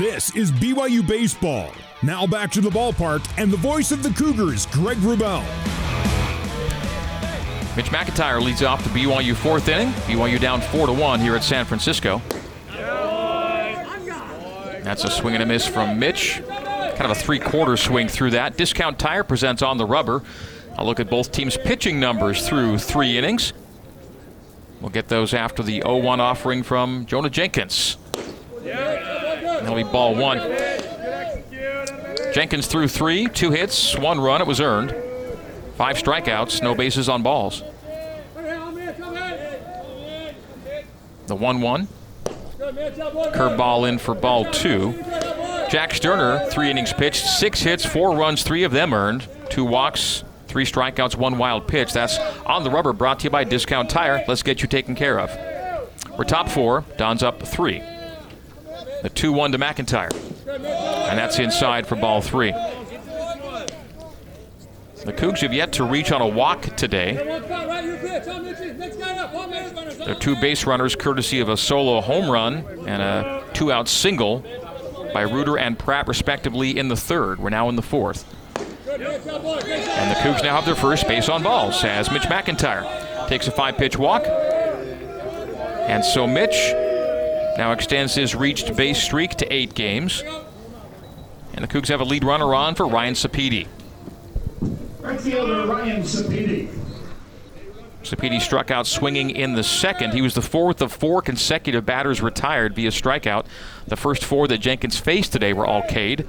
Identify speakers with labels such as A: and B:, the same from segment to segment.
A: This is BYU Baseball. Now back to the ballpark and the voice of the Cougars, Greg Wrubell.
B: Mitch McIntyre leads off the BYU fourth inning. BYU down 4 to 1 here at San Francisco. That's a swing and a miss from Mitch. Kind of a three quarter swing through that. Discount Tire presents on the rubber. I'll look at both teams' pitching numbers through three innings. We'll get those after the 0 1 offering from Jonah Jenkins. That'll be ball one. Jenkins threw three, two hits, one run. It was earned. Five strikeouts, no bases on balls. The 1 1. Curveball in for ball two. Jack Sterner, three innings pitched, six hits, four runs, three of them earned, two walks, three strikeouts, one wild pitch. That's on the rubber brought to you by Discount Tire. Let's get you taken care of. We're top four. Don's up three. The 2 1 to McIntyre. And that's inside for ball three. The Cougs have yet to reach on a walk today. They're two base runners, courtesy of a solo home run and a two out single by Reuter and Pratt, respectively, in the third. We're now in the fourth. And the Cougs now have their first base on balls as Mitch McIntyre takes a five pitch walk. And so Mitch now extends his reached base streak to eight games. And the Cougs have a lead runner on for Ryan Sapedi.
C: Right fielder Ryan Sapedi.
B: Sapedi struck out swinging in the second. He was the fourth of four consecutive batters retired via strikeout. The first four that Jenkins faced today were all K'd.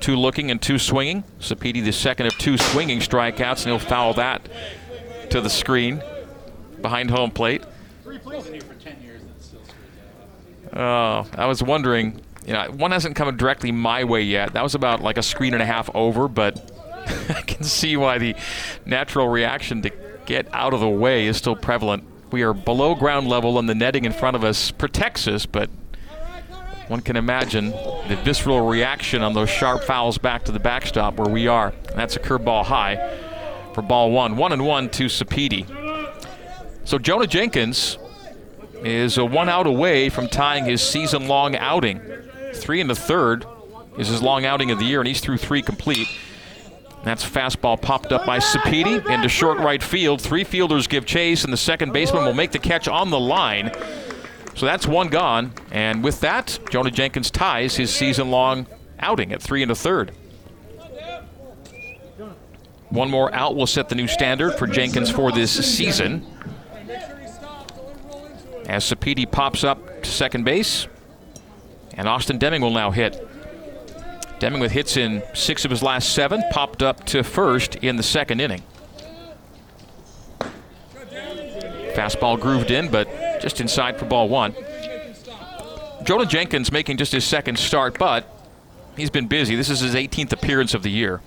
B: Two looking and two swinging. Sapedi the second of two swinging strikeouts, and he'll foul that to the screen behind home plate. Oh, I was wondering. You know, one hasn't come directly my way yet. That was about like a screen and a half over, but I can see why the natural reaction to get out of the way is still prevalent. We are below ground level, and the netting in front of us protects us, but one can imagine the visceral reaction on those sharp fouls back to the backstop where we are. That's a curveball high for ball one. One and one to Sapedi. So Jonah Jenkins is a one out away from tying his season long outing. Three in the third is his long outing of the year, and he's through three complete. That's fastball popped up by Sapedi into short right field. Three fielders give chase, and the second baseman will make the catch on the line. So that's one gone. And with that, Jonah Jenkins ties his season long outing at three and a third. One more out will set the new standard for Jenkins for this season. As Sapedi pops up to second base, and Austin Deming will now hit. Deming with hits in six of his last seven, popped up to first in the second inning. Fastball grooved in, but just inside for ball one. Jonah Jenkins making just his second start, but he's been busy. This is his 18th appearance of the year.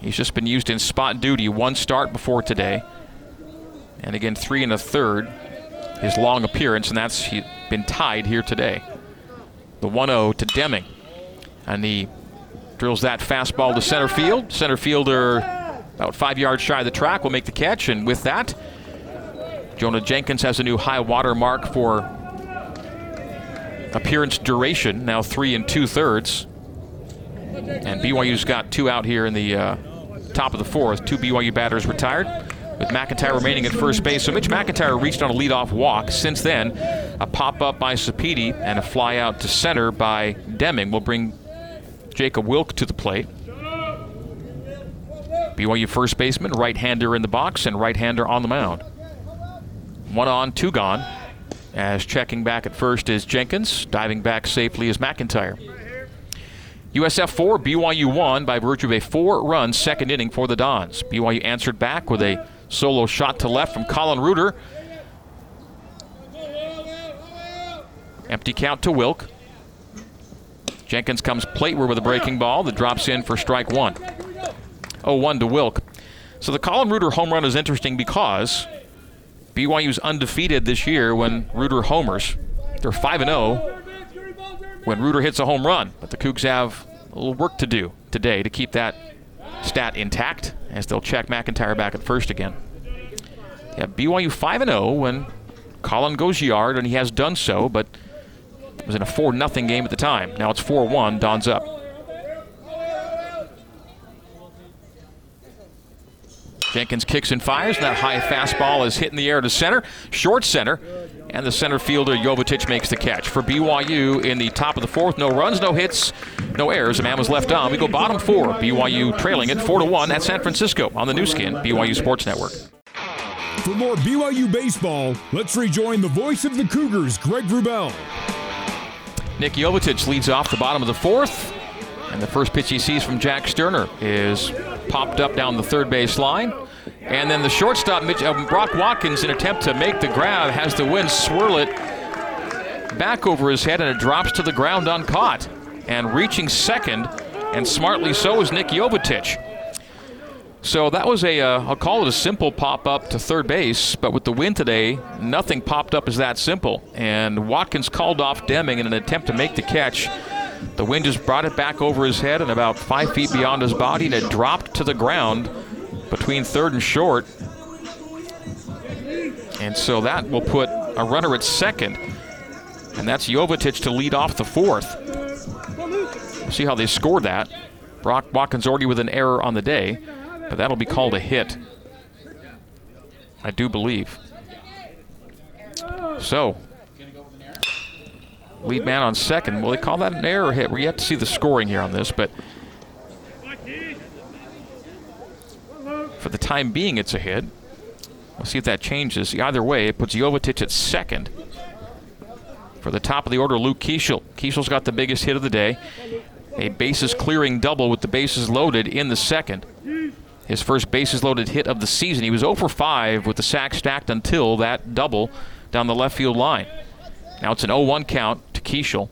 B: He's just been used in spot duty, one start before today. And again, three and a third, his long appearance, and that's been tied here today. The 1 0 to Deming. And he drills that fastball to center field. Center fielder, about five yards shy of the track, will make the catch. And with that, Jonah Jenkins has a new high water mark for appearance duration, now three and two thirds. And BYU's got two out here in the uh, top of the fourth. Two BYU batters retired, with McIntyre remaining at first base. So Mitch McIntyre reached on a leadoff walk. Since then, a pop up by Sapedi and a fly out to center by Deming will bring Jacob Wilk to the plate. BYU first baseman, right hander in the box, and right hander on the mound. One on, two gone. As checking back at first is Jenkins, diving back safely is McIntyre. USF 4, BYU 1 by virtue of a four run second inning for the Dons. BYU answered back with a solo shot to left from Colin Reuter. Empty count to Wilk. Jenkins comes plateward with a breaking ball that drops in for strike one. 0 1 to Wilk. So the Colin Reuter home run is interesting because BYU's undefeated this year when Reuter homers. They're 5 0 when Reuter hits a home run. But the Cougs have a little work to do today to keep that stat intact as they'll check McIntyre back at first again. Yeah, BYU 5 0 when Colin goes yard, and he has done so, but It was in a 4 0 game at the time. Now it's 4 1. Don's up. Jenkins kicks and fires, and that high fastball is hit in the air to center, short center, and the center fielder Jovetic makes the catch. For BYU in the top of the fourth, no runs, no hits, no errors. A man was left on. We go bottom four. BYU trailing it four to one at San Francisco on the Nu Skin BYU Sports Network.
A: For more BYU baseball, let's rejoin the voice of the Cougars, Greg Wrubell.
B: Nick Jovetic leads off the bottom of the fourth. And the first pitch he sees from Jack Sterner is popped up down the third base line. And then the shortstop, Mitch, uh, Brock Watkins, in attempt to make the grab, has the wind swirl it back over his head, and it drops to the ground uncaught. And reaching second, and smartly so, is Nick Jovetic. So that was a, uh, I'll call it a simple pop up to third base, but with the wind today, nothing popped up as that simple. And Watkins called off Deming in an attempt to make the catch. The wind just brought it back over his head and about five feet beyond his body, and it dropped to the ground between third and short. And so that will put a runner at second, and that's Jovetic to lead off the fourth. See how they scored that. Brock Watkins already with an error on the day, but that'll be called a hit. I do believe. So, lead man on second. Will they call that an error hit? We yet to see the scoring here on this, but for the time being, it's a hit. We'll see if that changes. Either way, it puts Jovetic at second. For the top of the order, Luke Kiesel. Kiesel's got the biggest hit of the day. A bases clearing double with the bases loaded in the second. His first bases loaded hit of the season. He was 0 for 5 with the sack stacked until that double down the left field line. Now it's an 0 1 count to Kiesel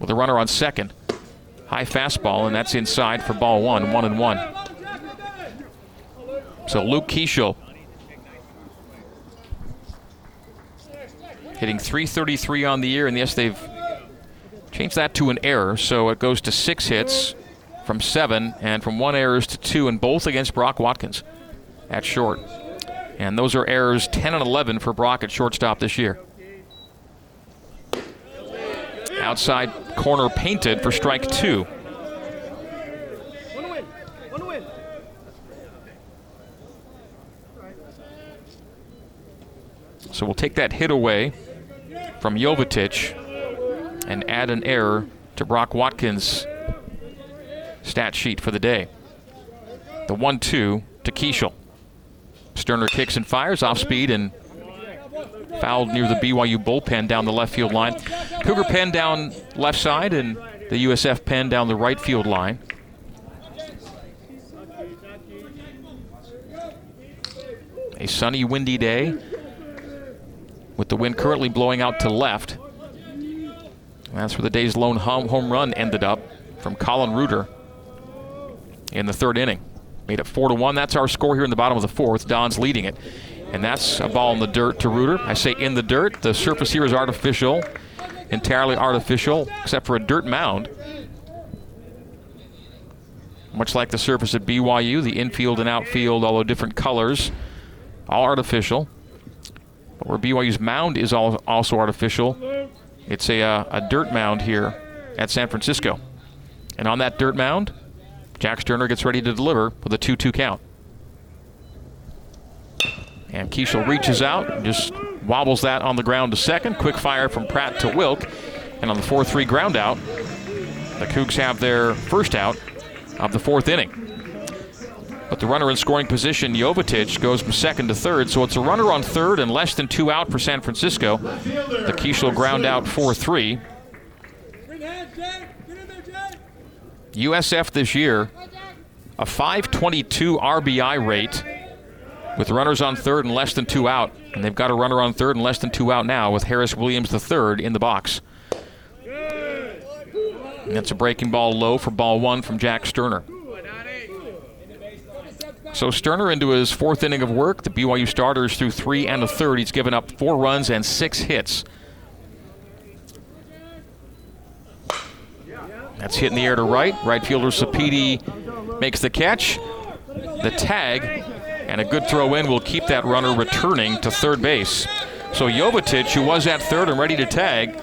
B: with a runner on second. High fastball, and that's inside for ball one, 1 and 1. So Luke Kiesel hitting 333 on the year, and yes, they've changed that to an error, so it goes to six hits from seven, and from one errors to two, and both against Brock Watkins at short. And those are errors 10 and 11 for Brock at shortstop this year. Outside corner painted for strike two. So we'll take that hit away from Jovetic and add an error to Brock Watkins' stat sheet for the day. The 1 2 to Kiesel. Sterner kicks and fires off speed and fouled near the BYU bullpen down the left field line. Cougar pen down left side and the USF pen down the right field line. A sunny, windy day with the wind currently blowing out to left. And that's where the day's lone home run ended up from Colin Reuter in the third inning. Made it four to one. That's our score here in the bottom of the fourth. Don's leading it, and that's a ball in the dirt to Reuter. I say in the dirt. The surface here is artificial, entirely artificial, except for a dirt mound. Much like the surface at BYU, the infield and outfield, although different colors, all artificial. Where BYU's mound is also artificial, it's a, uh, a dirt mound here at San Francisco. And on that dirt mound, Jack Sterner gets ready to deliver with a 2 2 count. And Kiesel reaches out just wobbles that on the ground to second. Quick fire from Pratt to Wilk. And on the 4 3 ground out, the Cougs have their first out of the fourth inning. But the runner in scoring position, Jovetic, goes from second to third, so it's a runner on third and less than two out for San Francisco. The Kiesel ground out 4 3. USF this year, a 522 RBI rate with runners on third and less than two out. And they've got a runner on third and less than two out now with Harris Williams III in the box. And that's a breaking ball low for ball one from Jack Sterner. So Sterner into his fourth inning of work. The BYU starters through three and a third. He's given up four runs and six hits. That's hit in the air to right. Right fielder Sapedi makes the catch. The tag and a good throw in will keep that runner returning to third base. So Jovetic, who was at third and ready to tag,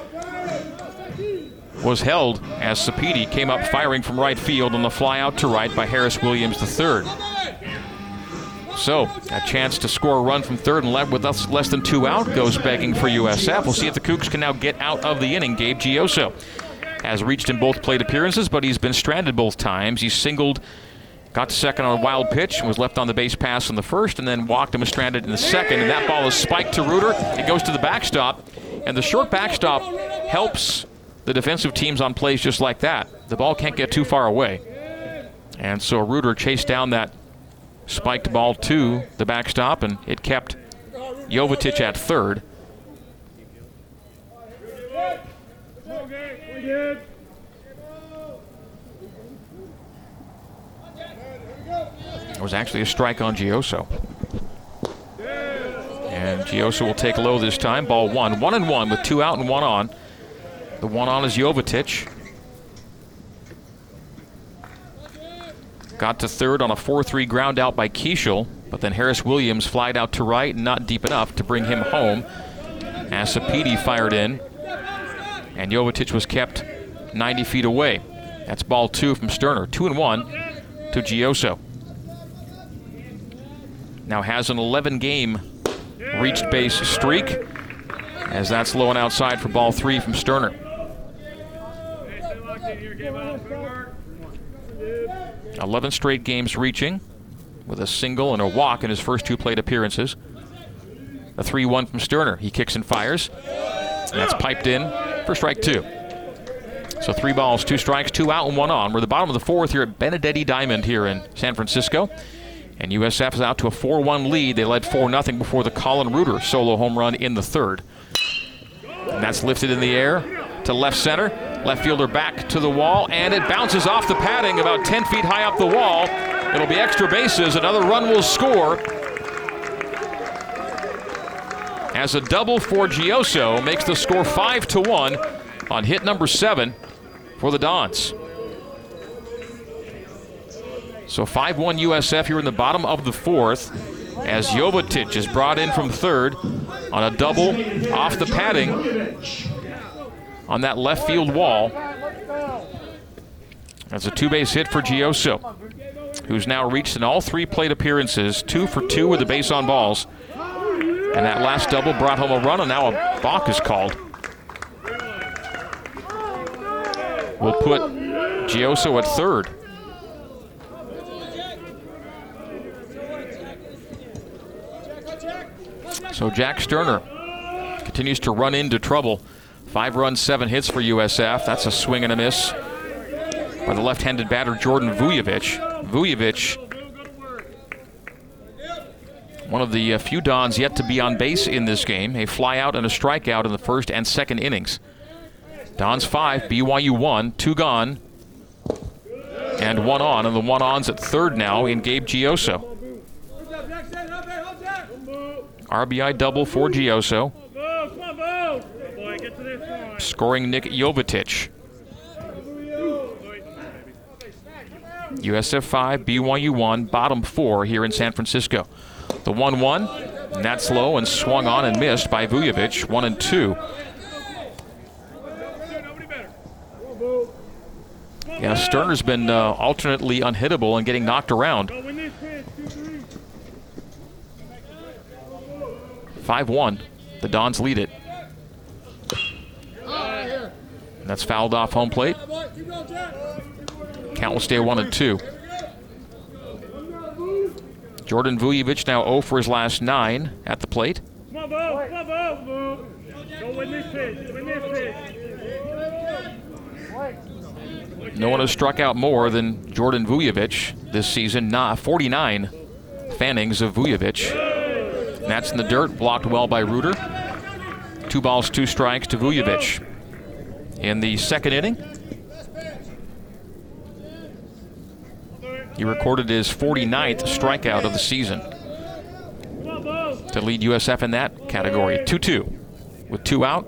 B: was held as Sapedi came up firing from right field on the fly out to right by Harris Williams III. So, a chance to score a run from third and left with us less than two out goes begging for USF. We'll see if the Cougs can now get out of the inning. Gabe Gioso has reached in both plate appearances, but he's been stranded both times. He's singled, got to second on a wild pitch, was left on the base pass in the first, and then walked and was stranded in the second. And that ball is spiked to Reuter. It goes to the backstop, and the short backstop helps the defensive teams on plays just like that. The ball can't get too far away. And so Reuter chased down that spiked ball to the backstop, and it kept Jovetic at third. It was actually a strike on Gioso. And Gioso will take low this time. Ball one. One and one with two out and one on. The one on is Jovetic. Got to third on a 4 3 ground out by Kiesel, but then Harris Williams flied out to right, not deep enough to bring him home. As Sapedi fired in, and Jovetic was kept 90 feet away. That's ball two from Sterner. Two and one to Gioso. Now has an 11 game reached base streak, as that's low and outside for ball three from Sterner. 11 straight games reaching with a single and a walk in his first two plate appearances. A 3 1 from Sterner. He kicks and fires. And that's piped in for strike two. So three balls, two strikes, two out, and one on. We're at the bottom of the fourth here at Benedetti Diamond here in San Francisco. And USF is out to a 4 1 lead. They led 4 0 before the Colin Reuter solo home run in the third. And that's lifted in the air to left center. Left fielder back to the wall, and it bounces off the padding about 10 feet high up the wall. It'll be extra bases. Another run will score. As a double for Gioso makes the score 5 to 1 on hit number 7 for the Dons. So 5 1 USF here in the bottom of the fourth as Jovetic is brought in from third on a double off the padding on that left field wall. That's a two base hit for Gioso, who's now reached in all three plate appearances, two for two with the base on balls. And that last double brought home a run, and now a balk is called. We'll put Gioso at third. So Jack Sterner continues to run into trouble. Five runs, seven hits for USF. That's a swing and a miss by the left-handed batter Jordan Vujovic. Vujovic, one of the uh, few Dons yet to be on base in this game. A flyout and a strikeout in the first and second innings. Dons five, BYU one, two gone, and one on. And the one on's at third now in Gabe Gioso. RBI double for Gioso scoring Nick Jovetic. USF 5, BYU 1, bottom four here in San Francisco. The 1 1, that's low and swung on and missed by Vujovic, 1 and 2. Yeah, Sterner's been uh, alternately unhittable and getting knocked around. 5 1. The Dons lead it. That's fouled off home plate. Count will stay one and two. Jordan Vujovic now 0 for his last nine at the plate. No one has struck out more than Jordan Vujovic this season. Nah, 49 fannings of Vujovic. That's in the dirt, blocked well by Reuter. Two balls, two strikes to Vujovic in the second inning. He recorded his 49th strikeout of the season to lead USF in that category. 2 2 with two out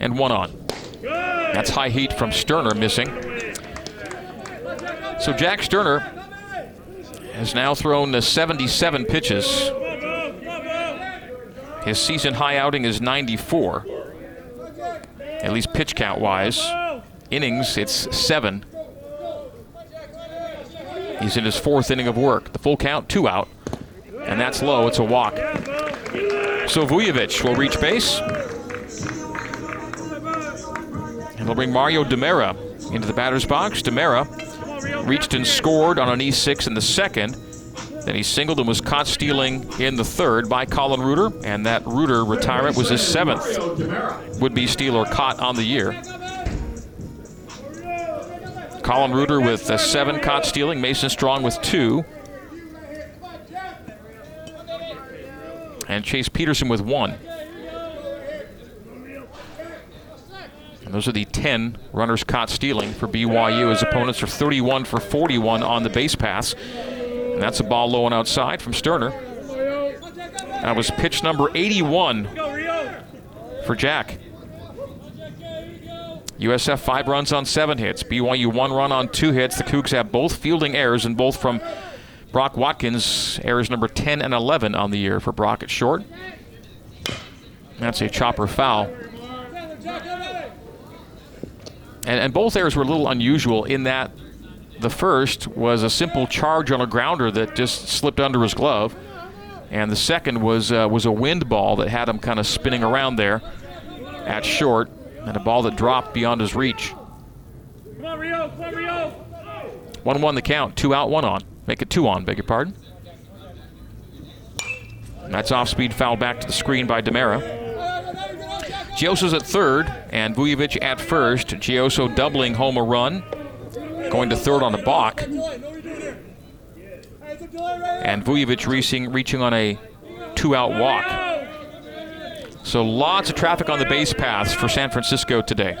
B: and one on. That's high heat from Sterner missing. So Jack Sterner has now thrown the 77 pitches. His season high outing is 94 at least pitch count wise. innings, it's seven. He's in his fourth inning of work. The full count, two out. And that's low. It's a walk. So Vujovic will reach base. And they'll bring Mario Demera into the batter's box. Demera reached and scored on an E6 in the second. Then he singled and was caught stealing in the third by Colin Reuter, and that Reuter retirement was his seventh would-be steal or caught on the year. Colin Reuter with uh, seven caught stealing, Mason Strong with two, and Chase Peterson with one. And those are the 10 runners caught stealing for BYU. His opponents are 31 for 41 on the base pass. And that's a ball low and outside from Sterner. That was pitch number 81 for Jack. USF five runs on seven hits. BYU one run on two hits. The Cougs have both fielding errors and both from Brock Watkins. Errors number 10 and 11 on the year for Brock at short. That's a chopper foul. And, and both errors were a little unusual in that the first was a simple charge on a grounder that just slipped under his glove, and the second was uh, was a wind ball that had him kind of spinning around there at short, and a ball that dropped beyond his reach.
D: Come on, Rio. Come on, Rio.
B: One one the count, two out, one on. Make it two on. Beg your pardon. That's off speed foul back to the screen by Demera. Gioso's at third and Vujovic at first. Gioso doubling home a run, going to third on a balk. And Vujovic reaching, reaching on a two out walk. So lots of traffic on the base paths for San Francisco today.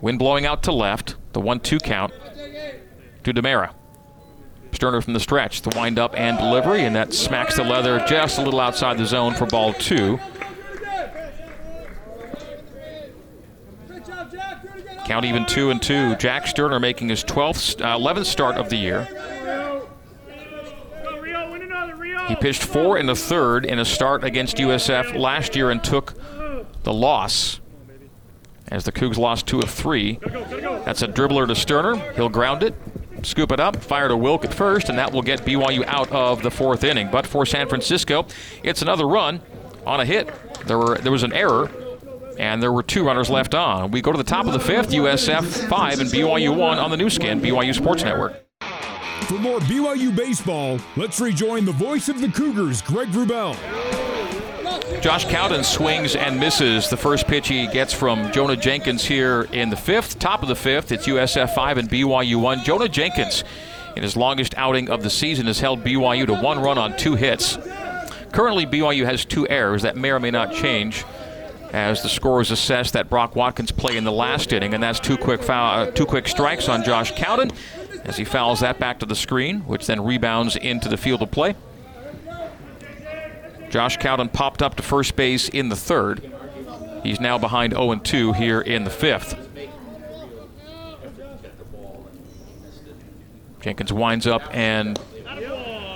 B: Wind blowing out to left, the 1 2 count to Demera. Sterner from the stretch, the wind up and delivery, and that smacks the leather just a little outside the zone for ball two. Count even two and two. Jack Sterner making his 12th, uh, 11th start of the year. He pitched four in the third in a start against USF last year and took the loss as the Cougs lost two of three. That's a dribbler to Sterner. He'll ground it, scoop it up, fire to Wilk at first, and that will get BYU out of the fourth inning. But for San Francisco, it's another run on a hit. There were there was an error, and there were two runners left on. We go to the top of the fifth, USF five and BYU one on the Nu Skin, BYU Sports Network.
A: For more BYU baseball, let's rejoin the voice of the Cougars, Greg Wrubell.
B: Josh Cowden swings and misses. The first pitch he gets from Jonah Jenkins here in the fifth. Top of the fifth, it's USF 5 and BYU 1. Jonah Jenkins, in his longest outing of the season, has held BYU to one run on two hits. Currently, BYU has two errors. That may or may not change as the scorers assess that Brock Watkins play in the last inning, and that's two quick foul, uh, two quick strikes on Josh Cowden as he fouls that back to the screen, which then rebounds into the field of play. Josh Cowden popped up to first base in the third. He's now behind 0 2 here in the fifth. Jenkins winds up and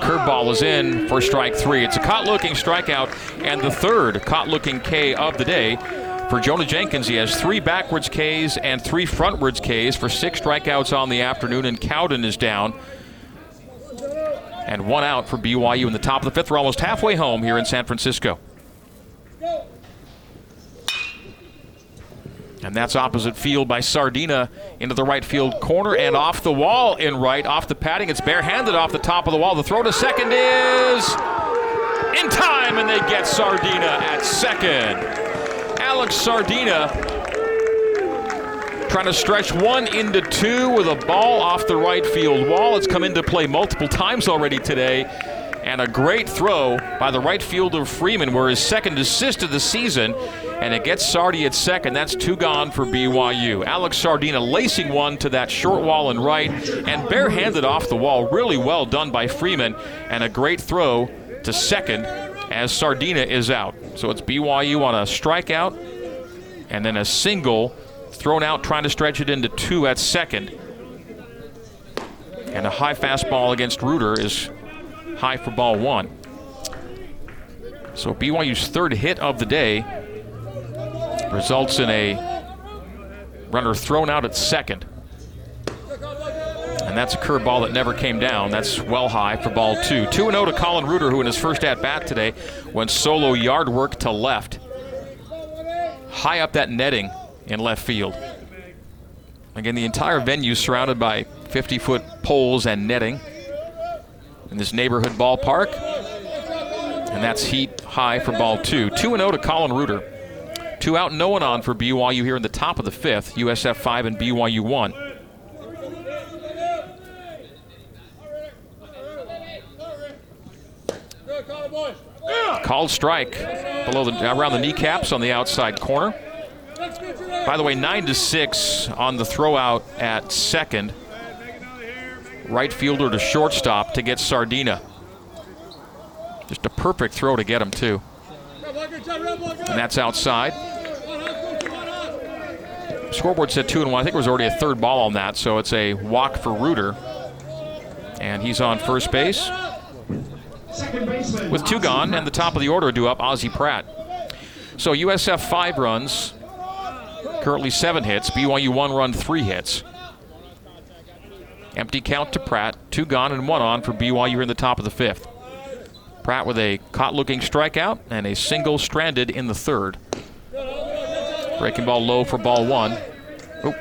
B: curveball is in for strike three. It's a caught looking strikeout and the third caught looking K of the day. For Jonah Jenkins, he has three backwards Ks and three frontwards Ks for six strikeouts on the afternoon, and Cowden is down and one out for BYU in the top of the fifth. We're almost halfway home here in San Francisco. And that's opposite field by Sardina into the right field corner and off the wall in right, off the padding. It's barehanded off the top of the wall. The throw to second is in time, and they get Sardina at second. Alex Sardina trying to stretch one into two with a ball off the right field wall. It's come into play multiple times already today. And a great throw by the right fielder Freeman, where his second assist of the season, and it gets Sardi at second. That's two gone for BYU. Alex Sardina lacing one to that short wall and right, and barehanded off the wall. Really well done by Freeman, and a great throw to second as Sardina is out. So it's BYU on a strikeout, and then a single thrown out trying to stretch it into two at second. And a high fastball against Reuter is high for ball one. So BYU's third hit of the day results in a Runner thrown out at second. And that's a curveball that never came down. That's well high for ball two. 2 0 to Colin Reuter, who in his first at bat today went solo yard work to left. High up that netting in left field. Again, the entire venue surrounded by 50 foot poles and netting in this neighborhood ballpark. And that's heat high for ball two. 2 0 to Colin Reuter. Two out, no one on for BYU here in the top of the fifth. USF 5 and BYU 1. Called strike below the around the kneecaps on the outside corner. By the way, nine to six on the throwout at second. Right fielder to shortstop to get Sardina. Just a perfect throw to get him too. And that's outside. Scoreboard said two and one. I think it was already a third ball on that, so it's a walk for Reuter. And he's on first base. With two gone and the top of the order due up, Ozzie Pratt. So USF five runs, currently seven hits. BYU one run, three hits. Empty count to Pratt, two gone and one on for BYU in the top of the fifth. Pratt with a caught looking strikeout and a single stranded in the third. Breaking ball low for ball one. Oh,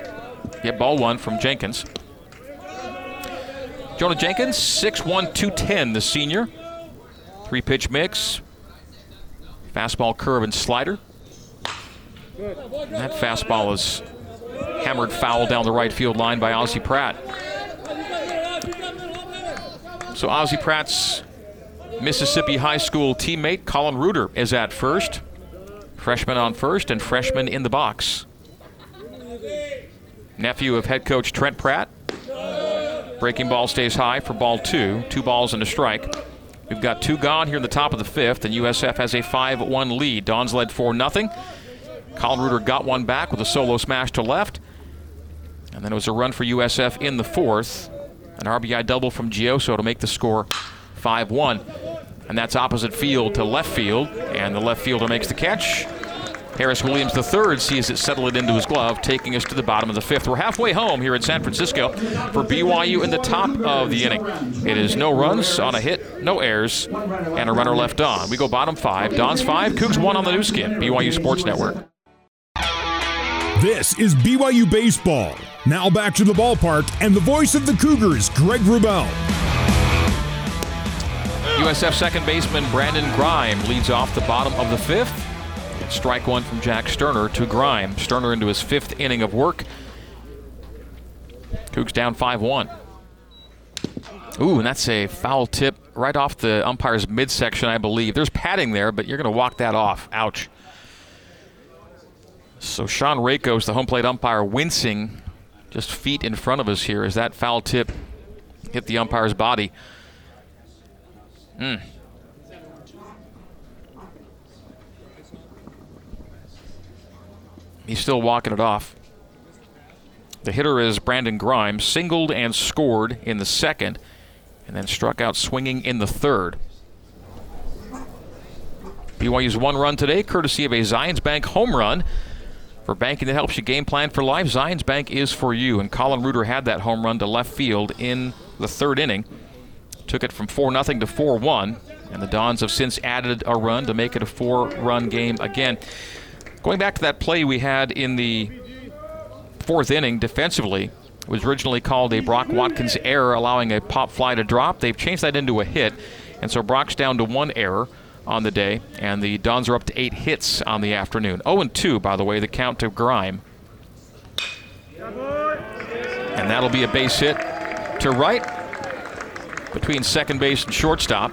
B: get ball one from Jenkins. Jonah Jenkins, 6'1, 210, the senior. Three pitch mix. Fastball, curve, and slider. And that fastball is hammered foul down the right field line by Ozzie Pratt. So Ozzie Pratt's Mississippi High School teammate Colin Reuter is at first. Freshman on first and freshman in the box. Nephew of head coach Trent Pratt. Breaking ball stays high for ball two. Two balls and a strike. We've got two gone here in the top of the fifth, and USF has a 5 1 lead. Dons led 4 0. Colin Reuter got one back with a solo smash to left. And then it was a run for USF in the fourth. An RBI double from Gioso to make the score 5 1. And that's opposite field to left field. And the left fielder makes the catch. Harris Williams III sees it settle it into his glove, taking us to the bottom of the fifth. We're halfway home here in San Francisco for BYU in the top of the inning. It is no runs on a hit, no errors, and a runner left on. We go bottom five. Don's five, Cougs one on the Nu Skin, BYU Sports Network.
A: This is BYU Baseball. Now back to the ballpark and the voice of the Cougars, Greg Wrubell.
B: USF second baseman Brandon Grime leads off the bottom of the fifth. Strike one from Jack Sterner to Grime. Sterner into his fifth inning of work. Cougs down 5 1. Ooh, and that's a foul tip right off the umpire's midsection, I believe. There's padding there, but you're going to walk that off. Ouch. So Sean Rakos, the home plate umpire, wincing just feet in front of us here as that foul tip hit the umpire's body. Hmm. He's still walking it off. The hitter is Brandon Grimes, singled and scored in the second, and then struck out swinging in the third. BYU's one run today, courtesy of a Zions Bank home run. For banking that helps you game plan for life, Zions Bank is for you. And Colin Reuter had that home run to left field in the third inning. Took it from 4 0 to 4 1. And the Dons have since added a run to make it a four run game again. Going back to that play we had in the fourth inning defensively, it was originally called a Brock Watkins error, allowing a pop fly to drop. They've changed that into a hit, and so Brock's down to one error on the day, and the Dons are up to eight hits on the afternoon. 0 2, by the way, the count to Grime. And that'll be a base hit to right between second base and shortstop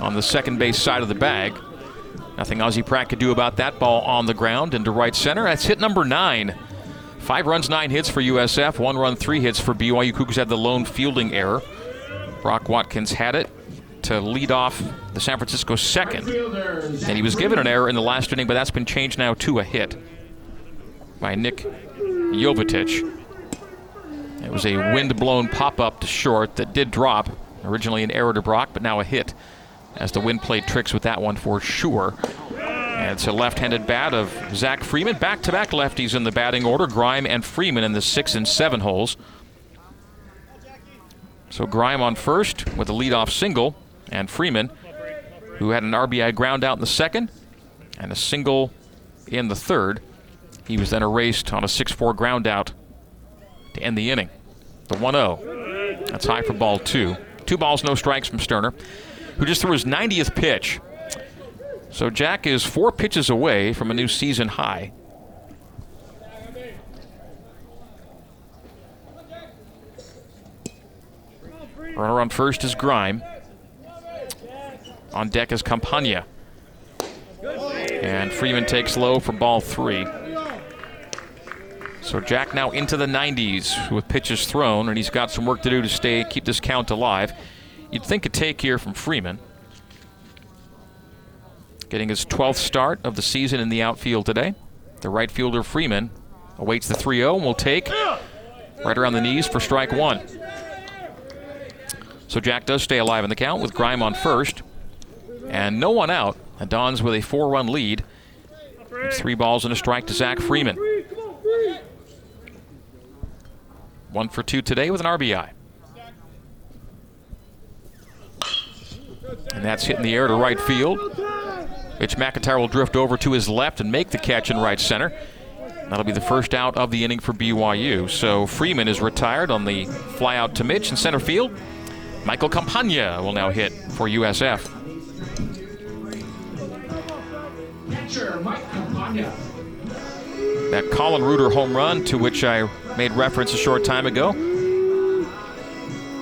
B: on the second base side of the bag. Nothing Ozzie Pratt could do about that ball on the ground into right center. That's hit number nine. Five runs, nine hits for USF. One run, three hits for BYU. Cougars had the lone fielding error. Brock Watkins had it to lead off the San Francisco second. And he was given an error in the last inning, but that's been changed now to a hit by Nick Jovetic. It was a wind-blown pop-up to short that did drop. Originally an error to Brock, but now a hit as the wind played tricks with that one for sure. And it's a left-handed bat of Zach Freeman. Back-to-back lefties in the batting order. Grime and Freeman in the six and seven holes. So Grime on first with a leadoff single, and Freeman, who had an RBI ground out in the second, and a single in the third. He was then erased on a 6-4 ground out to end the inning. The 1-0. That's high for ball two. Two balls, no strikes from Sterner, who just threw his 90th pitch. So Jack is four pitches away from a new season high. Runner on first is Grime. On deck is Campagna. And Freeman takes low for ball three. So Jack now into the 90s with pitches thrown, and he's got some work to do to stay keep this count alive. You'd think a take here from Freeman. Getting his 12th start of the season in the outfield today. The right fielder Freeman awaits the 3 0 and will take right around the knees for strike one. So Jack does stay alive in the count with Grime on first. And no one out. The Dons with a four run lead. Three balls and a strike to Zach Freeman. One for two today with an RBI. And that's hitting the air to right field. Mitch McIntyre will drift over to his left and make the catch in right center. That'll be the first out of the inning for BYU. So Freeman is retired on the fly out to Mitch in center field. Michael Campagna will now hit for USF.
C: Catcher Mike Campagna.
B: That Colin Reuter home run, to which I made reference a short time ago,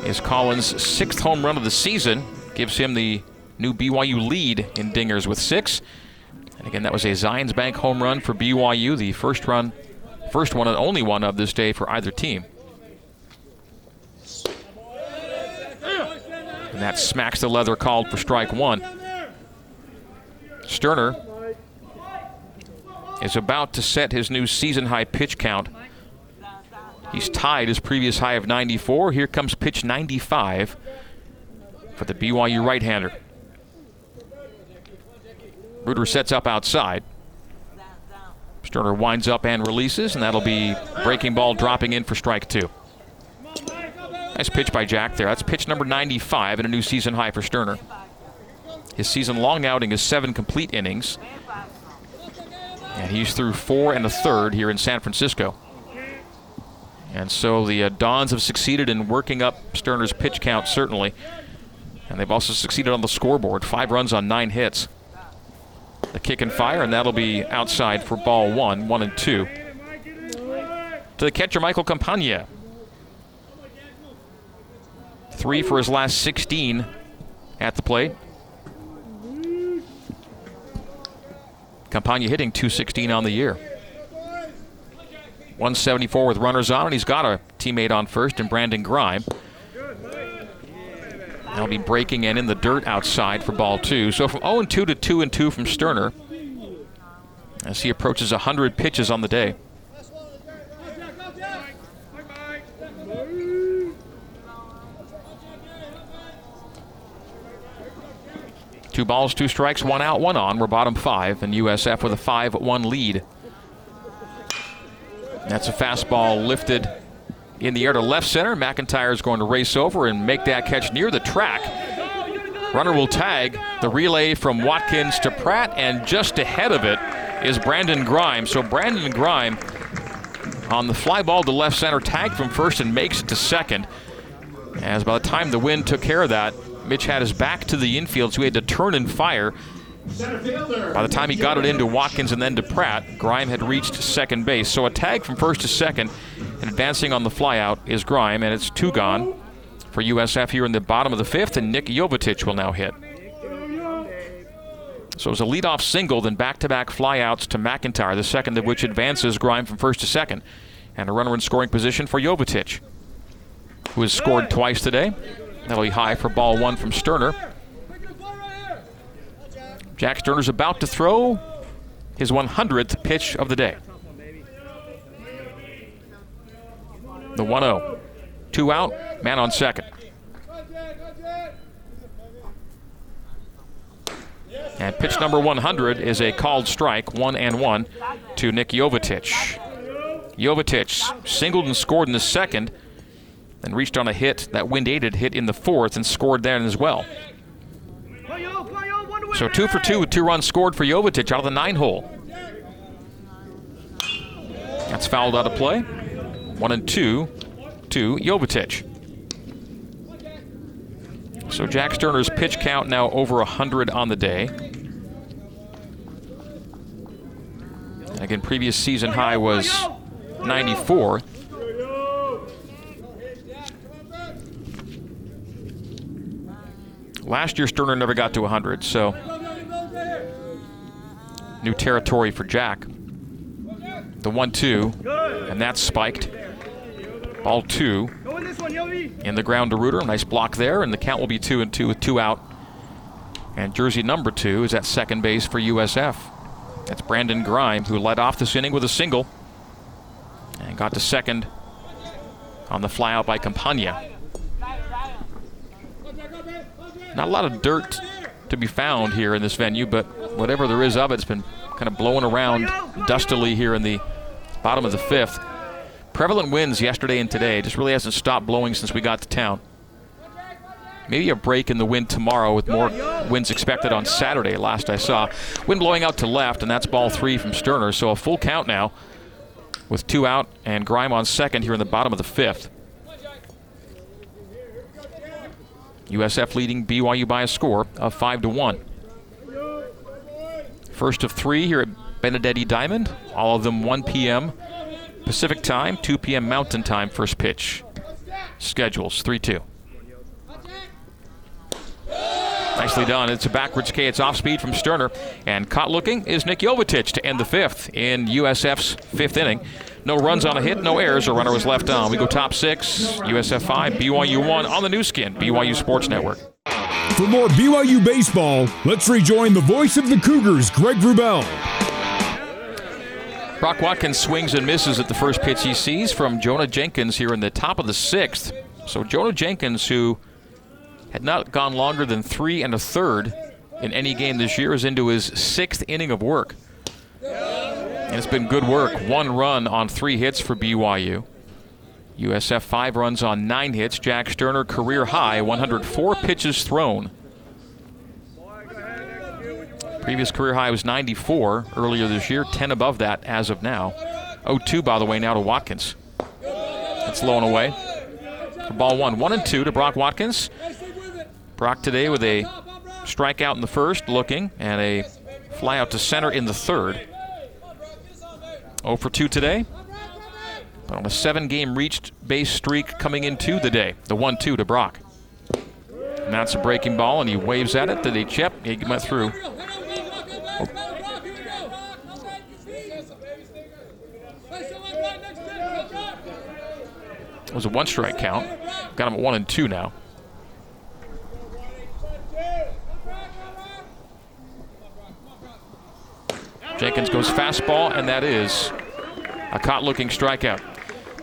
B: is Colin's sixth home run of the season. Gives him the new BYU lead in dingers with six. And again, that was a Zions Bank home run for BYU, the first run, first one and only one of this day for either team. And that smacks the leather called for strike one. Sterner is about to set his new season high pitch count. He's tied his previous high of 94. Here comes pitch 95 for the BYU right hander. Reuter sets up outside. Sterner winds up and releases, and that'll be breaking ball dropping in for strike two. Nice pitch by Jack there. That's pitch number 95 and a new season high for Sterner. His season long outing is seven complete innings. And he's through four and a third here in San Francisco. And so the uh, Dons have succeeded in working up Sterner's pitch count, certainly. And they've also succeeded on the scoreboard. Five runs on nine hits. The kick and fire, and that'll be outside for ball one, one and two. To the catcher, Michael Campagna. Three for his last 16 at the plate. Campagna hitting 216 on the year. 174 with runners on, and he's got a teammate on first in Brandon Grime. They'll be breaking in in the dirt outside for ball two. So from 0 2 to 2 2 from Sterner as he approaches 100 pitches on the day. Two balls, two strikes, one out, one on. We're bottom five, and USF with a 5 1 lead. That's a fastball lifted in the air to left center. McIntyre is going to race over and make that catch near the track. Runner will tag the relay from Watkins to Pratt, and just ahead of it is Brandon Grime. So Brandon Grime on the fly ball to left center, tagged from first and makes it to second. As by the time the wind took care of that, Mitch had his back to the infield, so he had to turn and fire. By the time he got it into Watkins and then to Pratt, Grime had reached second base. So a tag from first to second, and advancing on the flyout is Grime, and it's two gone for USF here in the bottom of the fifth, and Nick Jovetic will now hit. So it was a leadoff single, then back-to-back flyouts to McIntyre, the second of which advances Grime from first to second, and a runner in scoring position for Jovetic, who has scored twice today. That'll be high for ball one from Sterner. Jack Sterner's about to throw his 100th pitch of the day. The 1 0. Two out, man on second. And pitch number 100 is a called strike, one and one, to Nick Jovetic. Jovetic singled and scored in the second, then reached on a hit, that wind aided hit in the fourth, and scored then as well. So two for two with two runs scored for Jovetic out of the nine hole. That's fouled out of play. One and two to Jovetic. So Jack Sterner's pitch count now over 100 on the day. Again, previous season high was 94. Last year, Sterner never got to 100, so new territory for Jack. The 1 2, and that's spiked. Ball two in the ground to Reuter. Nice block there, and the count will be 2 and 2 with two out. And jersey number two is at second base for USF. That's Brandon Grime, who led off this inning with a single and got to second on the flyout by Campagna. Not a lot of dirt to be found here in this venue, but whatever there is of it, it's been kind of blowing around dustily here in the bottom of the fifth. Prevalent winds yesterday and today. Just really hasn't stopped blowing since we got to town. Maybe a break in the wind tomorrow with more winds expected on Saturday, last I saw. Wind blowing out to left, and that's ball three from Sterner. So a full count now with two out and Grime on second here in the bottom of the fifth. USF leading BYU by a score of 5 to 1. First of three here at Benedetti Diamond, all of them 1 p.m. Pacific time, 2 p.m. Mountain time, first pitch. Schedules 3 2. Nicely done. It's a backwards K. It's off speed from Sterner. And caught looking is Nick Jovetic to end the fifth in USF's fifth inning. No runs on a hit, no errors. A runner was left on. We go top six, USF 5, BYU 1 on the Nu Skin, BYU Sports Network.
A: For more BYU baseball, let's rejoin the voice of the Cougars, Greg Wrubell.
B: Brock Watkins swings and misses at the first pitch he sees from Jonah Jenkins here in the top of the sixth. So Jonah Jenkins, who had not gone longer than three and a third in any game this year, is into his sixth inning of work. And it's been good work. One run on three hits for BYU. USF five runs on nine hits. Jack Sterner career high, 104 pitches thrown. Previous career high was 94 earlier this year, 10 above that as of now. 0-2, by the way, now to Watkins. It's low and away. For ball one, one and two to Brock Watkins. Brock today with a strikeout in the first, looking, and a fly out to center in the third. 0 for 2 today. But on a seven game reached base streak coming into the day. The 1 2 to Brock. And that's a breaking ball, and he waves at it. Did he chip? He went through. It was a one strike count. Got him at one and two now. Jenkins goes fastball, and that is a caught looking strikeout.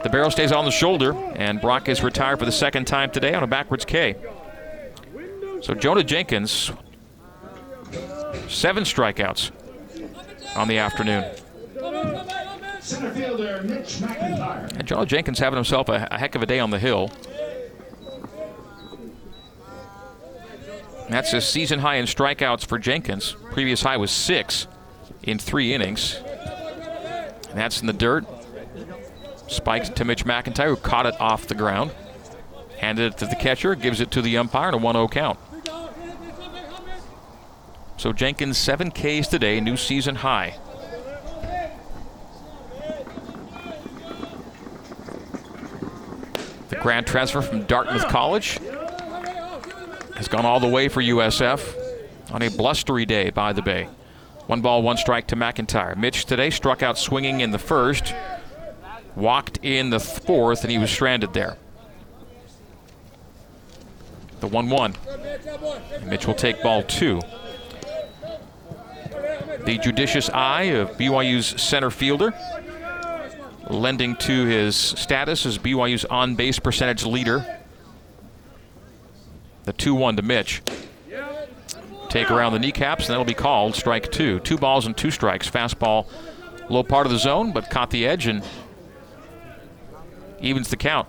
B: The barrel stays on the shoulder, and Brock is retired for the second time today on a backwards K. So Jonah Jenkins, seven strikeouts on the afternoon.
C: Center fielder Mitch McIntyre.
B: And Jonah Jenkins having himself a, a heck of a day on the hill. That's a season high in strikeouts for Jenkins. Previous high was six in three innings. And that's in the dirt. Spikes to Mitch McIntyre, who caught it off the ground. Handed it to the catcher, gives it to the umpire, and a 1 0 count. So Jenkins, seven Ks today, new season high. The grad transfer from Dartmouth College has gone all the way for USF on a blustery day by the Bay. One ball, one strike to McIntyre. Mitch today struck out swinging in the first, walked in the fourth, and he was stranded there. The 1 1. Mitch will take ball two. The judicious eye of BYU's center fielder, lending to his status as BYU's on base percentage leader. The 2 1 to Mitch. Take around the kneecaps, and that'll be called strike two. Two balls and two strikes. Fastball, low part of the zone, but caught the edge and evens the count.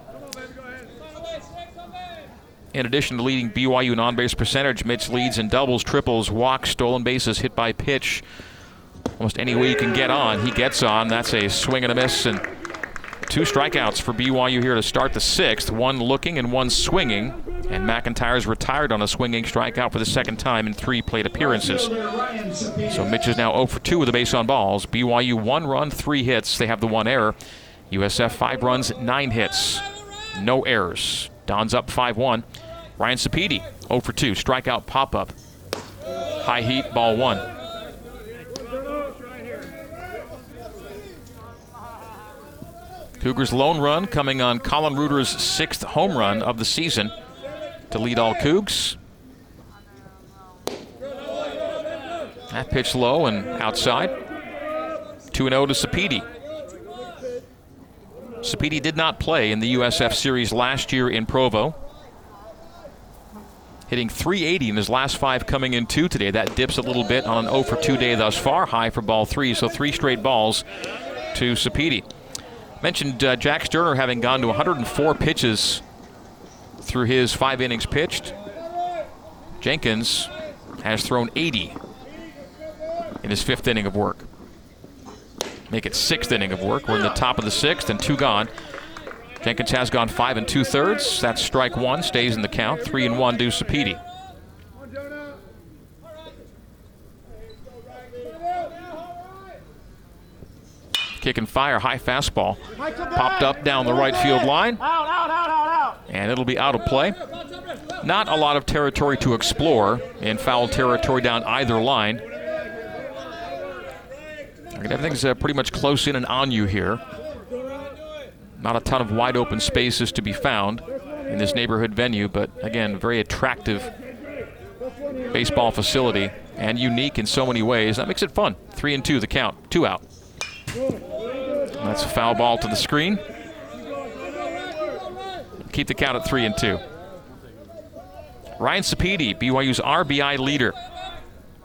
B: In addition to leading BYU in on base percentage, Mitch leads in doubles, triples, walks, stolen bases, hit by pitch. Almost any way you can get on, he gets on. That's a swing and a miss, and two strikeouts for BYU here to start the sixth. One looking and one swinging. And McIntyre's retired on a swinging strikeout for the second time in three plate appearances. So Mitch is now 0 for 2 with a base on balls. BYU one run, three hits. They have the one error. USF five runs, nine hits, no errors. Don's up 5 1. Ryan Sapedi 0 for 2. Strikeout pop up. High heat, ball one. Cougars' lone run coming on Colin Reuter's sixth home run of the season to lead all Cougs. That pitch low and outside. 2 0 to Sapedi. Sapedi did not play in the USF Series last year in Provo. Hitting 380 in his last five coming in two today. That dips a little bit on an 0 for 2 day thus far. High for ball three, so three straight balls to Sapedi. Mentioned uh, Jack Sterner having gone to 104 pitches through his five innings pitched. Jenkins has thrown 80 in his fifth inning of work. Make it sixth inning of work. We're in the top of the sixth and two gone. Jenkins has gone five and two thirds. That's strike one, stays in the count. Three and one, do Sapedi. Kick and fire, high fastball. Popped up down the right field line. And it'll be out of play. Not a lot of territory to explore in foul territory down either line. Everything's uh, pretty much close in and on you here. Not a ton of wide open spaces to be found in this neighborhood venue, but again, very attractive baseball facility and unique in so many ways. That makes it fun. Three and two, the count. Two out. That's a foul ball to the screen. Keep the count at three and two. Ryan Sapedi, BYU's RBI leader,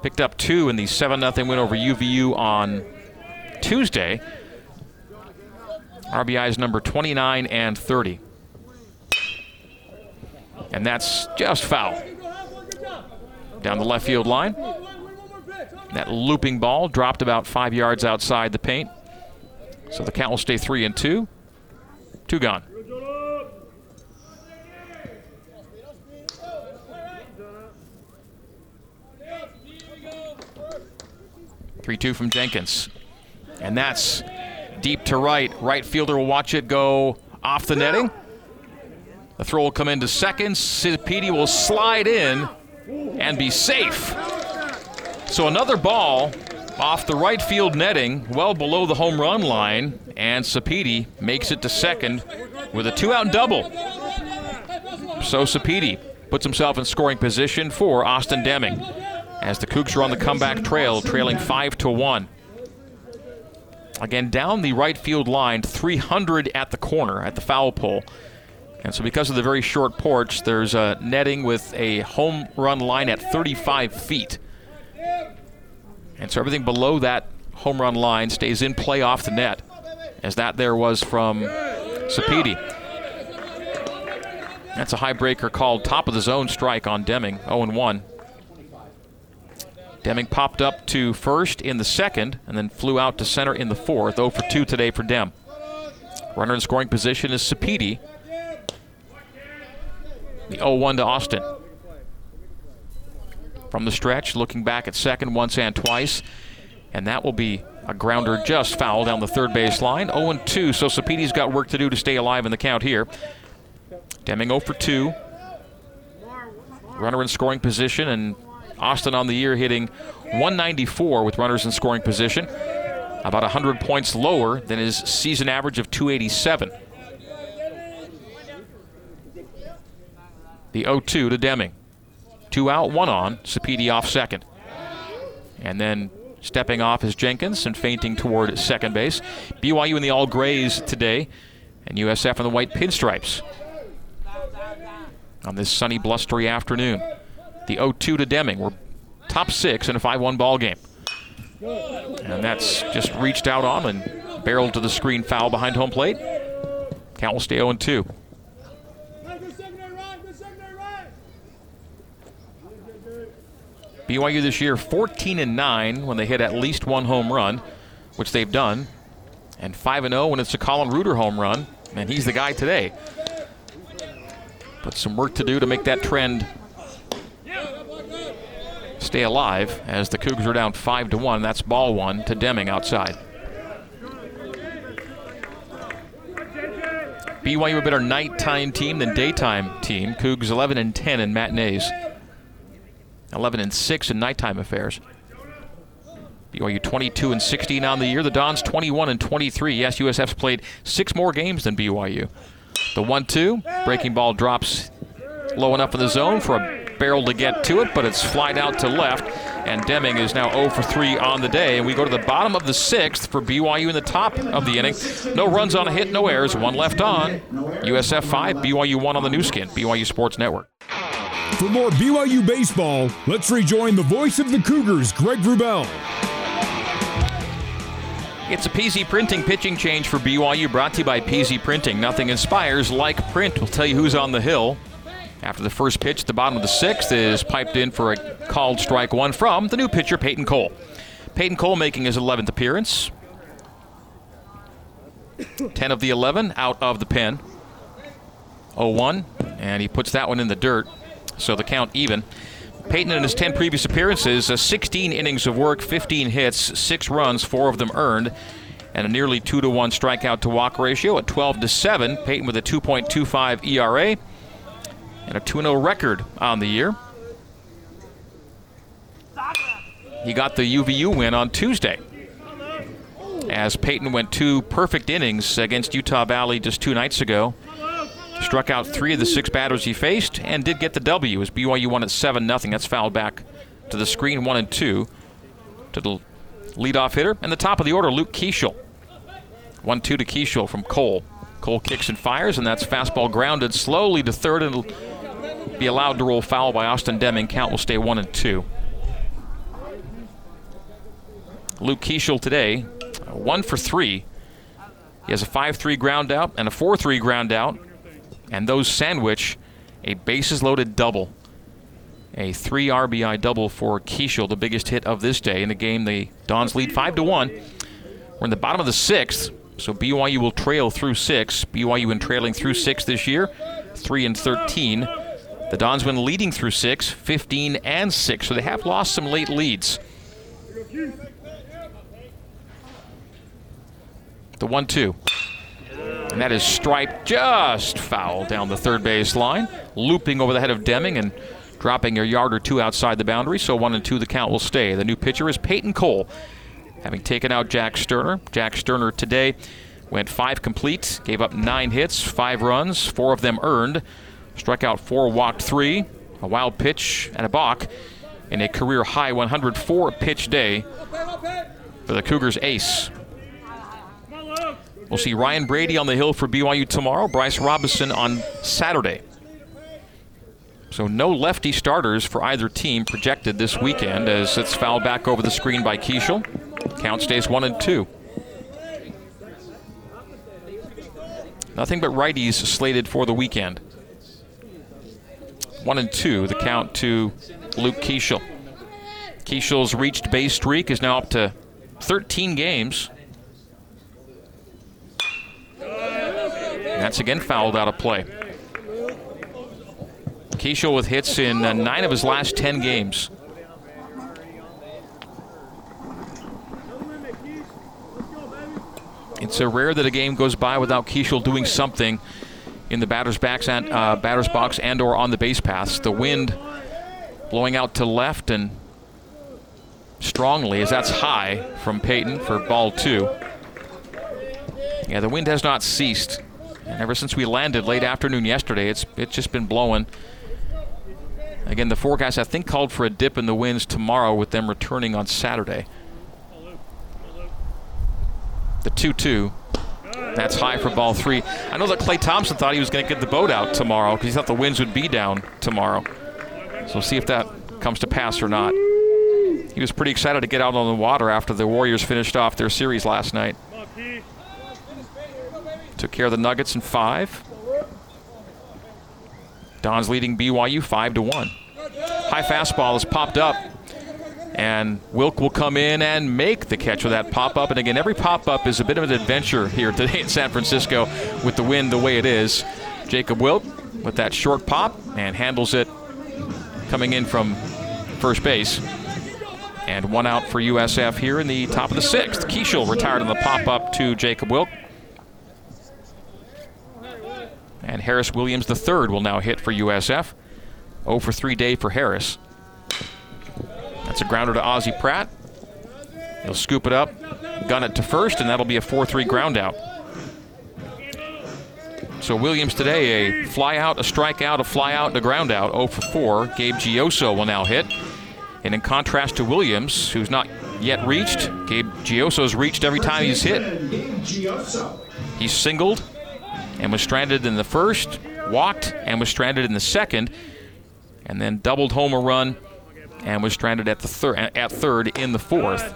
B: picked up two in the 7 0 win over UVU on Tuesday. RBI is number 29 and 30. And that's just foul. Down the left field line. That looping ball dropped about five yards outside the paint. So the count will stay three and two. Two gone. Three two from Jenkins. And that's deep to right. Right fielder will watch it go off the netting. The throw will come into second. Sapedi will slide in and be safe. So another ball off the right field netting, well below the home run line, and Sapedi makes it to second with a two-out double. So Sapedi puts himself in scoring position for Austin Deming as the Cougs are on the comeback trail, trailing five to one. Again, down the right field line, 300 at the corner at the foul pole. And so, because of the very short porch, there's a netting with a home run line at 35 feet. And so, everything below that home run line stays in play off the net, as that there was from Sapedi. That's a high breaker called top of the zone strike on Deming, 0 1. Deming popped up to first in the second and then flew out to center in the fourth. 0 for 2 today for Dem. Runner in scoring position is Sapedi. The 0 1 to Austin. From the stretch, looking back at second once and twice. And that will be a grounder just foul down the third base line. 0 2, so Sapedi's got work to do to stay alive in the count here. Deming 0 for 2. Runner in scoring position, and Austin on the year hitting 194 with runners in scoring position, about 100 points lower than his season average of 287. The 0 2 to Deming. Two out, one on. Sapedi off second. And then stepping off is Jenkins and feinting toward second base. BYU in the all grays today, and USF in the white pinstripes on this sunny, blustery afternoon. The 0 2 to Deming. We're top six in a 5 1 ball game. And that's just reached out on and barreled to the screen foul behind home plate. Count will stay 0 2. BYU this year 14 and 9 when they hit at least one home run, which they've done, and 5 and 0 when it's a Colin Reuter home run, and he's the guy today. But some work to do to make that trend stay alive as the Cougars are down 5 to 1. That's ball one to Deming outside. BYU a better nighttime team than daytime team. Cougs 11 and 10 in matinees. 11 and 6 in nighttime affairs. BYU 22 and 16 on the year. The Dons 21 and 23. Yes, USF's played six more games than BYU. The 1 2, breaking ball drops low enough in the zone for a barrel to get to it, but it's flied out to left. And Deming is now 0 for 3 on the day. And we go to the bottom of the sixth for BYU in the top of the inning. No runs on a hit, no errors, one left on. USF 5, BYU 1 on the Nu Skin, BYU Sports Network.
A: For more BYU baseball, let's rejoin the voice of the Cougars, Greg Wrubell.
B: It's a PZ Printing pitching change for BYU brought to you by PZ Printing. Nothing inspires like print. We'll tell you who's on the hill. After the first pitch, the bottom of the sixth is piped in for a called strike one from the new pitcher, Peyton Cole. Peyton Cole making his 11th appearance. 10 of the 11 out of the pen. 0 1, and he puts that one in the dirt. So the count even. Peyton in his 10 previous appearances, uh, 16 innings of work, 15 hits, 6 runs, 4 of them earned, and a nearly 2 to 1 strikeout to walk ratio at 12 to 7. Peyton with a 2.25 ERA and a 2 0 record on the year. He got the UVU win on Tuesday. As Peyton went two perfect innings against Utah Valley just two nights ago. Struck out three of the six batters he faced and did get the W as BYU won at 7 0. That's fouled back to the screen, 1 and 2 to the leadoff hitter. And the top of the order, Luke Kiesel. 1 2 to Kiesel from Cole. Cole kicks and fires, and that's fastball grounded slowly to third and be allowed to roll foul by Austin Deming. Count will stay 1 and 2. Luke Kiesel today, uh, 1 for 3. He has a 5 3 ground out and a 4 3 ground out and those sandwich a bases loaded double. A three RBI double for Kiesel, the biggest hit of this day in the game. The Dons lead five to one. We're in the bottom of the sixth, so BYU will trail through six. BYU been trailing through six this year, three and 13. The Dons been leading through six, 15 and six, so they have lost some late leads. The one-two. And that is striped just foul down the third base line, looping over the head of Deming and dropping a yard or two outside the boundary. So one and two, the count will stay. The new pitcher is Peyton Cole, having taken out Jack Sterner. Jack Sterner today went five complete, gave up nine hits, five runs, four of them earned, struck out four, walked three, a wild pitch, and a balk in a career high 104 pitch day for the Cougars ace. We'll see Ryan Brady on the hill for BYU tomorrow, Bryce Robinson on Saturday. So no lefty starters for either team projected this weekend as it's fouled back over the screen by Kiesel. Count stays one and two. Nothing but righties slated for the weekend. One and two, the count to Luke Kiesel. Kiesel's reached base streak is now up to 13 games. That's again fouled out of play. Kiesel with hits in uh, nine of his last 10 games. It's a rare that a game goes by without Kiesel doing something in the batter's, and, uh, batter's box and or on the base paths. The wind blowing out to left and strongly as that's high from Peyton for ball two. Yeah, the wind has not ceased. And ever since we landed late afternoon yesterday, it's it's just been blowing. Again, the forecast I think called for a dip in the winds tomorrow with them returning on Saturday. The 2-2. That's high for ball three. I know that Klay Thompson thought he was going to get the boat out tomorrow because he thought the winds would be down tomorrow. So we'll see if that comes to pass or not. he was pretty excited to get out on the water after the Warriors finished off their series last night. Took care of the Nuggets in five. Don's leading BYU five to one. High fastball is popped up, and Wilk will come in and make the catch with that pop up. And again, every pop up is a bit of an adventure here today in San Francisco with the wind the way it is. Jacob Wilk with that short pop and handles it coming in from first base. And one out for USF here in the top of the sixth. Kiesel retired on the pop up to Jacob Wilk. And Harris Williams III will now hit for USF. 0 for 3 day for Harris. That's a grounder to Ozzie Pratt. He'll scoop it up, gun it to first, and that'll be a 4 3 ground out. So Williams today, a fly out, a strikeout, a fly out, and a ground out. 0 for 4. Gabe Gioso will now hit. And in contrast to Williams, who's not yet reached, Gabe Gioso's reached every time he's hit. He's singled and was stranded in the first, walked and was stranded in the second, and then doubled home a run and was stranded at the third at third in the fourth.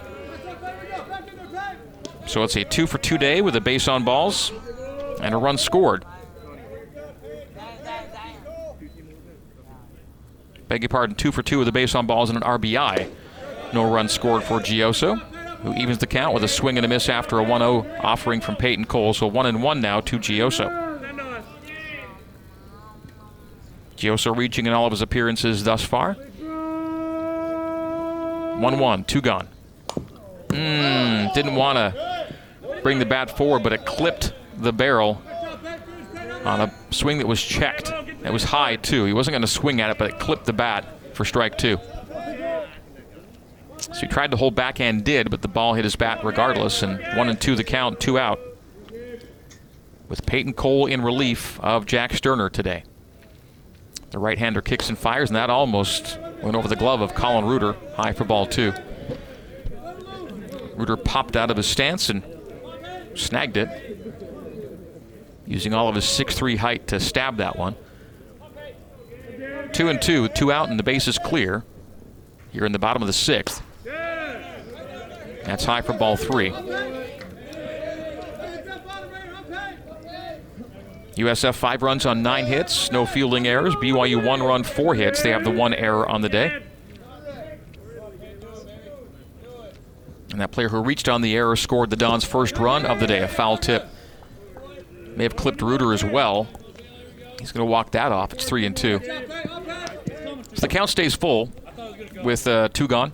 B: So it's a two for two day with a base on balls and a run scored. Beg your pardon, two for two with a base on balls and an RBI. No run scored for Gioso, who evens the count with a swing and a miss after a 1 0 offering from Peyton Cole. So 1 and 1 now to Gioso. Gioso reaching in all of his appearances thus far. 1 1, two gone. Mm, didn't want to bring the bat forward, but it clipped the barrel on a swing that was checked. It was high, too. He wasn't going to swing at it, but it clipped the bat for strike two. So he tried to hold back and did, but the ball hit his bat regardless, and one and two the count, two out. With Peyton Cole in relief of Jack Sterner today. The right hander kicks and fires, and that almost went over the glove of Colin Reuter. High for ball two. Reuter popped out of his stance and snagged it, using all of his 6'3 height to stab that one. Two and two, two out, and the base is clear. Here in the bottom of the sixth. That's high for ball three. USF five runs on nine hits, no fielding errors. BYU one run, four hits. They have the one error on the day. And that player who reached on the error scored the Dons' first run of the day. A foul tip may have clipped Reuter as well. He's going to walk that off. It's three and two. So the count stays full with uh, two gone.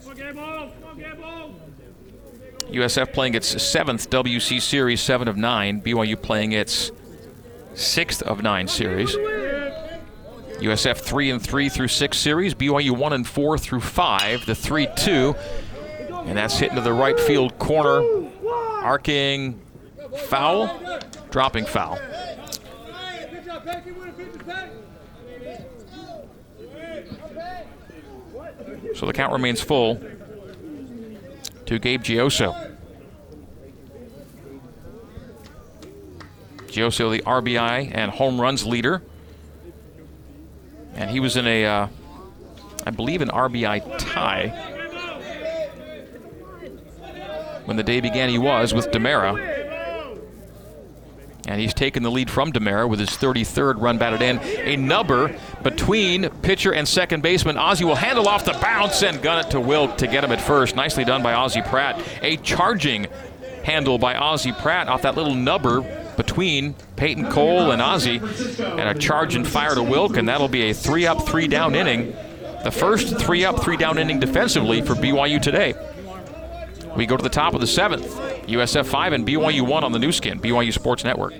D: Come on, Gable. Come on, Gable.
B: USF playing its seventh WC Series, seven of nine. BYU playing its sixth of nine series. USF three and three through six series. BYU one and four through five. The three-two, and that's hit into the right field corner. Arcing foul, dropping foul. So the count remains full to Gabe Gioso. Gioso, the RBI and home runs leader. And he was in a, uh, I believe, an RBI tie. When the day began, he was with Demera. And he's taken the lead from Demera with his 33rd run batted in. A nubber between pitcher and second baseman. Ozzie will handle off the bounce and gun it to Wilk to get him at first. Nicely done by Ozzie Pratt. A charging handle by Ozzie Pratt off that little nubber between Peyton Cole and Ozzie. And a charge and fire to Wilk, and that'll be a three up, three down inning. The first three up, three down inning defensively for BYU today. We go to the top of the seventh. USF 5 and BYU 1 on the Nu Skin, BYU Sports Network.